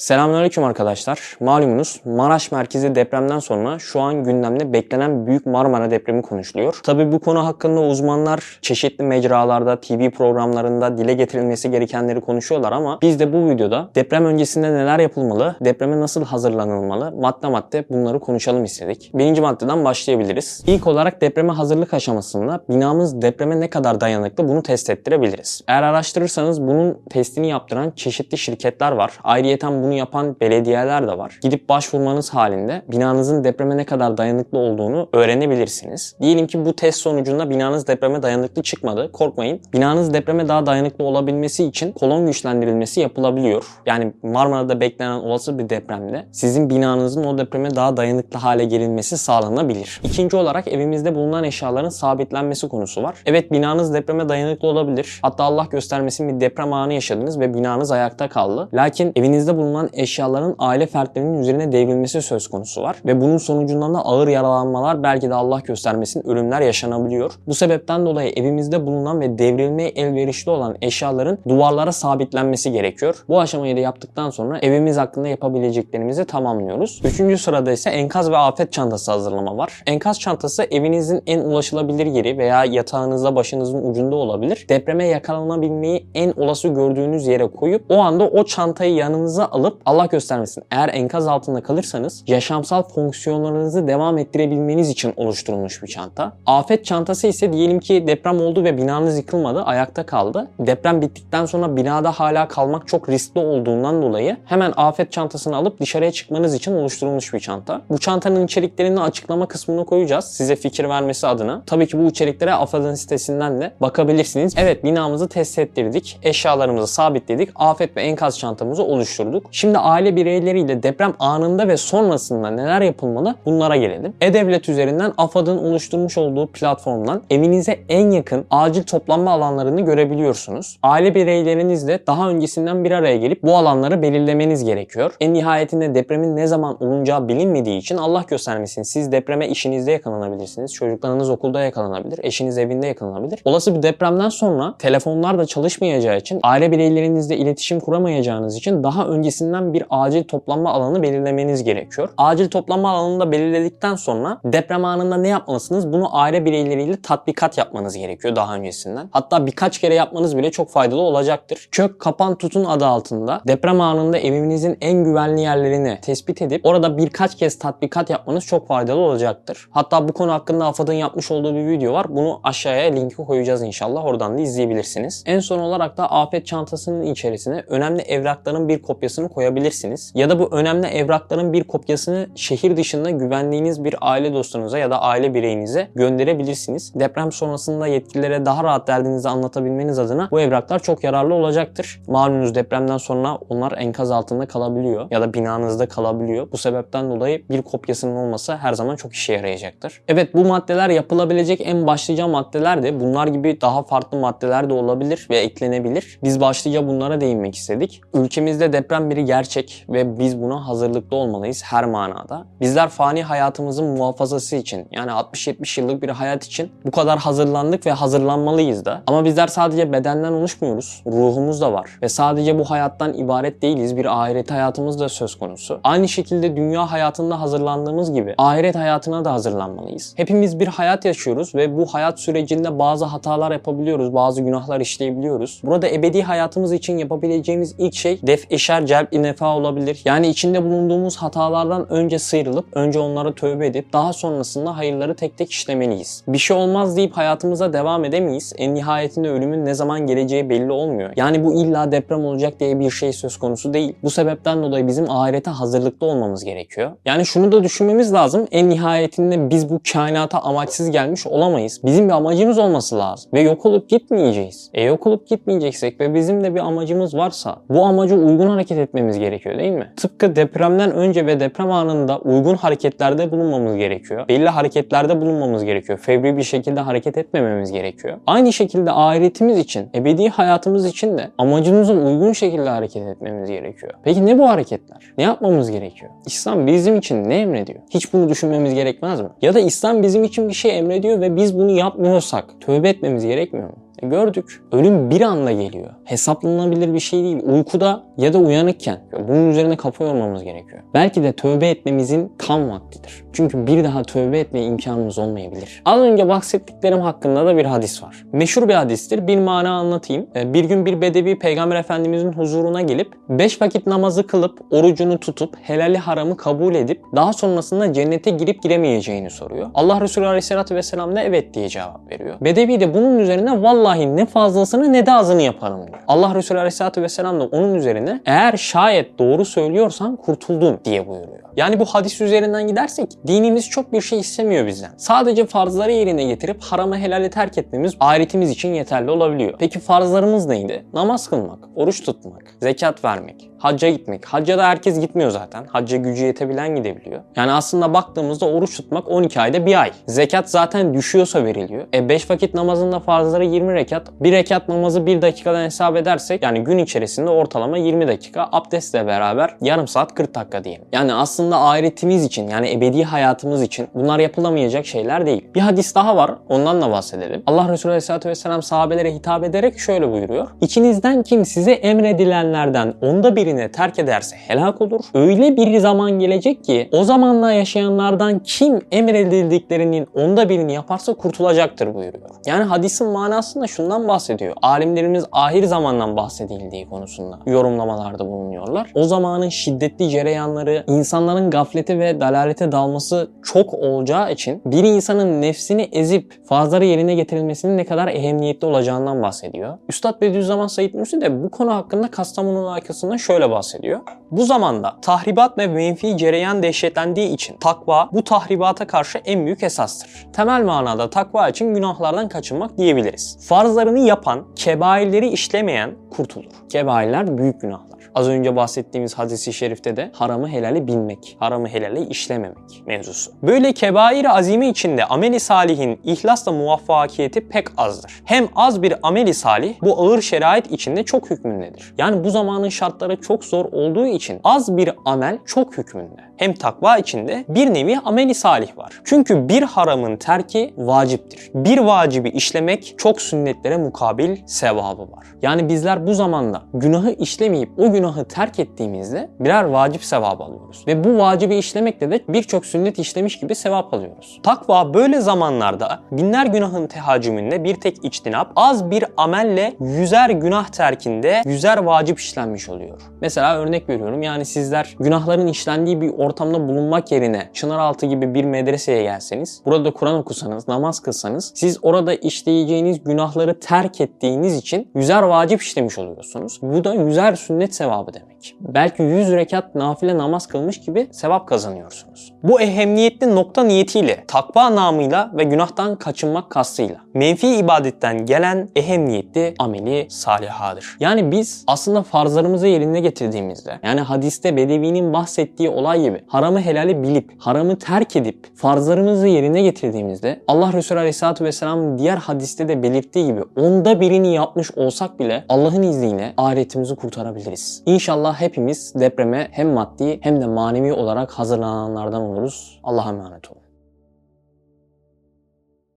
Selamünaleyküm arkadaşlar. Malumunuz Maraş merkezi depremden sonra şu an gündemde beklenen Büyük Marmara depremi konuşuluyor. Tabi bu konu hakkında uzmanlar çeşitli mecralarda, TV programlarında dile getirilmesi gerekenleri konuşuyorlar ama biz de bu videoda deprem öncesinde neler yapılmalı, depreme nasıl hazırlanılmalı, madde madde bunları konuşalım istedik. Birinci maddeden başlayabiliriz. İlk olarak depreme hazırlık aşamasında binamız depreme ne kadar dayanıklı bunu test ettirebiliriz. Eğer araştırırsanız bunun testini yaptıran çeşitli şirketler var. Ayrıyeten bunu yapan belediyeler de var. Gidip başvurmanız halinde binanızın depreme ne kadar dayanıklı olduğunu öğrenebilirsiniz. Diyelim ki bu test sonucunda binanız depreme dayanıklı çıkmadı. Korkmayın. Binanız depreme daha dayanıklı olabilmesi için kolon güçlendirilmesi yapılabiliyor. Yani Marmara'da beklenen olası bir depremde sizin binanızın o depreme daha dayanıklı hale gelinmesi sağlanabilir. İkinci olarak evimizde bulunan eşyaların sabitlenmesi konusu var. Evet binanız depreme dayanıklı olabilir. Hatta Allah göstermesin bir deprem anı yaşadınız ve binanız ayakta kaldı. Lakin evinizde bulunan eşyaların aile fertlerinin üzerine devrilmesi söz konusu var. Ve bunun sonucundan da ağır yaralanmalar belki de Allah göstermesin ölümler yaşanabiliyor. Bu sebepten dolayı evimizde bulunan ve devrilmeye elverişli olan eşyaların duvarlara sabitlenmesi gerekiyor. Bu aşamayı da yaptıktan sonra evimiz hakkında yapabileceklerimizi tamamlıyoruz. Üçüncü sırada ise enkaz ve afet çantası hazırlama var. Enkaz çantası evinizin en ulaşılabilir yeri veya yatağınızda başınızın ucunda olabilir. Depreme yakalanabilmeyi en olası gördüğünüz yere koyup o anda o çantayı yanınıza alıp Allah göstermesin eğer enkaz altında kalırsanız yaşamsal fonksiyonlarınızı devam ettirebilmeniz için oluşturulmuş bir çanta. Afet çantası ise diyelim ki deprem oldu ve binanız yıkılmadı, ayakta kaldı. Deprem bittikten sonra binada hala kalmak çok riskli olduğundan dolayı hemen afet çantasını alıp dışarıya çıkmanız için oluşturulmuş bir çanta. Bu çantanın içeriklerini açıklama kısmına koyacağız size fikir vermesi adına. Tabii ki bu içeriklere AFAD'ın sitesinden de bakabilirsiniz. Evet binamızı test ettirdik, eşyalarımızı sabitledik, afet ve enkaz çantamızı oluşturduk. Şimdi aile bireyleriyle deprem anında ve sonrasında neler yapılmalı bunlara gelelim. E-Devlet üzerinden AFAD'ın oluşturmuş olduğu platformdan evinize en yakın acil toplanma alanlarını görebiliyorsunuz. Aile bireylerinizle daha öncesinden bir araya gelip bu alanları belirlemeniz gerekiyor. En nihayetinde depremin ne zaman olunacağı bilinmediği için Allah göstermesin siz depreme işinizde yakalanabilirsiniz. Çocuklarınız okulda yakalanabilir. Eşiniz evinde yakalanabilir. Olası bir depremden sonra telefonlar da çalışmayacağı için aile bireylerinizle iletişim kuramayacağınız için daha öncesinden bir acil toplanma alanı belirlemeniz gerekiyor. Acil toplanma alanını da belirledikten sonra deprem anında ne yapmalısınız? Bunu aile bireyleriyle tatbikat yapmanız gerekiyor daha öncesinden. Hatta birkaç kere yapmanız bile çok faydalı olacaktır. Kök kapan tutun adı altında deprem anında evinizin en güvenli yerlerini tespit edip orada birkaç kez tatbikat yapmanız çok faydalı olacaktır. Hatta bu konu hakkında AFAD'ın yapmış olduğu bir video var. Bunu aşağıya linki koyacağız inşallah. Oradan da izleyebilirsiniz. En son olarak da afet çantasının içerisine önemli evrakların bir kopyasını koyabilirsiniz. Ya da bu önemli evrakların bir kopyasını şehir dışında güvendiğiniz bir aile dostunuza ya da aile bireyinize gönderebilirsiniz. Deprem sonrasında yetkililere daha rahat derdinizi anlatabilmeniz adına bu evraklar çok yararlı olacaktır. Malumunuz depremden sonra onlar enkaz altında kalabiliyor ya da binanızda kalabiliyor. Bu sebepten dolayı bir kopyasının olması her zaman çok işe yarayacaktır. Evet bu maddeler yapılabilecek en başlıca maddeler de bunlar gibi daha farklı maddeler de olabilir ve eklenebilir. Biz başlıca bunlara değinmek istedik. Ülkemizde deprem bir gerçek ve biz buna hazırlıklı olmalıyız her manada. Bizler fani hayatımızın muhafazası için yani 60-70 yıllık bir hayat için bu kadar hazırlandık ve hazırlanmalıyız da. Ama bizler sadece bedenden oluşmuyoruz. Ruhumuz da var. Ve sadece bu hayattan ibaret değiliz. Bir ahiret hayatımız da söz konusu. Aynı şekilde dünya hayatında hazırlandığımız gibi ahiret hayatına da hazırlanmalıyız. Hepimiz bir hayat yaşıyoruz ve bu hayat sürecinde bazı hatalar yapabiliyoruz. Bazı günahlar işleyebiliyoruz. Burada ebedi hayatımız için yapabileceğimiz ilk şey def eşer celb nefa olabilir. Yani içinde bulunduğumuz hatalardan önce sıyrılıp önce onlara tövbe edip daha sonrasında hayırları tek tek işlemeliyiz. Bir şey olmaz deyip hayatımıza devam edemeyiz. En nihayetinde ölümün ne zaman geleceği belli olmuyor. Yani bu illa deprem olacak diye bir şey söz konusu değil. Bu sebepten dolayı bizim ahirete hazırlıklı olmamız gerekiyor. Yani şunu da düşünmemiz lazım. En nihayetinde biz bu kainata amaçsız gelmiş olamayız. Bizim bir amacımız olması lazım. Ve yok olup gitmeyeceğiz. E yok olup gitmeyeceksek ve bizim de bir amacımız varsa bu amaca uygun hareket etmemiz gerekiyor değil mi? Tıpkı depremden önce ve deprem anında uygun hareketlerde bulunmamız gerekiyor. Belli hareketlerde bulunmamız gerekiyor. Fevri bir şekilde hareket etmememiz gerekiyor. Aynı şekilde ahiretimiz için, ebedi hayatımız için de amacımıza uygun şekilde hareket etmemiz gerekiyor. Peki ne bu hareketler? Ne yapmamız gerekiyor? İslam bizim için ne emrediyor? Hiç bunu düşünmemiz gerekmez mi? Ya da İslam bizim için bir şey emrediyor ve biz bunu yapmıyorsak tövbe etmemiz gerekmiyor mu? E gördük. Ölüm bir anda geliyor. Hesaplanabilir bir şey değil. Uykuda ya da uyanıkken bunun üzerine kafa yormamız gerekiyor. Belki de tövbe etmemizin tam vaktidir. Çünkü bir daha tövbe etme imkanımız olmayabilir. Az önce bahsettiklerim hakkında da bir hadis var. Meşhur bir hadistir. Bir mana anlatayım. Ee, Bir gün bir bedevi peygamber efendimizin huzuruna gelip beş vakit namazı kılıp orucunu tutup helali haramı kabul edip daha sonrasında cennete girip giremeyeceğini soruyor. Allah Resulü Aleyhisselatü Vesselam da evet diye cevap veriyor. Bedevi de bunun üzerine vallahi ne fazlasını ne de azını yaparım diyor. Allah Resulü Aleyhisselatü Vesselam da onun üzerine eğer şayet doğru söylüyorsan kurtuldun diye buyuruyor. Yani bu hadis üzerinden gidersek dinimiz çok bir şey istemiyor bizden. Sadece farzları yerine getirip haramı helali terk etmemiz ahiretimiz için yeterli olabiliyor. Peki farzlarımız neydi? Namaz kılmak, oruç tutmak, zekat vermek, hacca gitmek. Hacca da herkes gitmiyor zaten. Hacca gücü yetebilen gidebiliyor. Yani aslında baktığımızda oruç tutmak 12 ayda bir ay. Zekat zaten düşüyorsa veriliyor. E 5 vakit namazında farzları 20 rekat. 1 rekat namazı 1 dakikadan hesap edersek yani gün içerisinde ortalama 20 dakika abdestle beraber yarım saat 40 dakika diyelim. Yani aslında ahiretimiz için yani ebedi hayatımız için bunlar yapılamayacak şeyler değil. Bir hadis daha var ondan da bahsedelim. Allah Resulü Aleyhisselatü Vesselam sahabelere hitap ederek şöyle buyuruyor. İçinizden kim size emredilenlerden onda birine terk ederse helak olur. Öyle bir zaman gelecek ki o zamanla yaşayanlardan kim emredildiklerinin onda birini yaparsa kurtulacaktır buyuruyor. Yani hadisin manasında şundan bahsediyor. Alimlerimiz ahir zamandan bahsedildiği konusunda yorumlamalarda bulunuyorlar. O zamanın şiddetli cereyanları, insanların gaflete ve dalalete dalması çok olacağı için bir insanın nefsini ezip farzları yerine getirilmesinin ne kadar ehemmiyetli olacağından bahsediyor. Üstad Bediüzzaman Said Nursi de bu konu hakkında Kastamonu vakasında şöyle bahsediyor. Bu zamanda tahribat ve menfi cereyan dehşetlendiği için takva bu tahribata karşı en büyük esastır. Temel manada takva için günahlardan kaçınmak diyebiliriz. Farzlarını yapan, kebairleri işlemeyen kurtulur. Kebairler büyük günahlar. Az önce bahsettiğimiz hadisi şerifte de haramı helali bilmek, haramı helali işlememek mevzusu. Böyle kebair azime içinde ameli salihin ihlasla muvaffakiyeti pek azdır. Hem az bir ameli salih bu ağır şerait içinde çok hükmündedir. Yani bu zamanın şartları çok zor olduğu için az bir amel çok hükmünde. Hem takva içinde bir nevi ameli salih var. Çünkü bir haramın terki vaciptir. Bir vacibi işlemek çok sünnetlere mukabil sevabı var. Yani bizler bu zamanda günahı işlemeyip o günahı terk ettiğimizde birer vacip sevabı alıyoruz. Ve bu vacibi işlemekle de birçok sünnet işlemiş gibi sevap alıyoruz. Takva böyle zamanlarda binler günahın tehacümünde bir tek içtinap, az bir amelle yüzer günah terkinde yüzer vacip işlenmiş oluyor. Mesela örnek veriyorum yani sizler günahların işlendiği bir ortamda bulunmak yerine Çınaraltı gibi bir medreseye gelseniz, burada Kur'an okusanız, namaz kılsanız siz orada işleyeceğiniz günahları terk ettiğiniz için yüzer vacip işlemiş oluyorsunuz. Bu da yüzer sünnet sevabı demek. Belki 100 rekat nafile namaz kılmış gibi sevap kazanıyorsunuz. Bu ehemmiyetli nokta niyetiyle, takva namıyla ve günahtan kaçınmak kastıyla menfi ibadetten gelen ehemmiyetli ameli salihadır. Yani biz aslında farzlarımızı yerine getirdiğimizde yani hadiste Bedevi'nin bahsettiği olay gibi haramı helali bilip haramı terk edip farzlarımızı yerine getirdiğimizde Allah Resulü Aleyhisselatü Vesselam diğer hadiste de belirttiği gibi onda birini yapmış olsak bile Allah'ın izniyle ahiretimizi kurtarabiliriz. İnşallah hepimiz depreme hem maddi hem de manevi olarak hazırlananlardan oluruz. Allah'a emanet olun.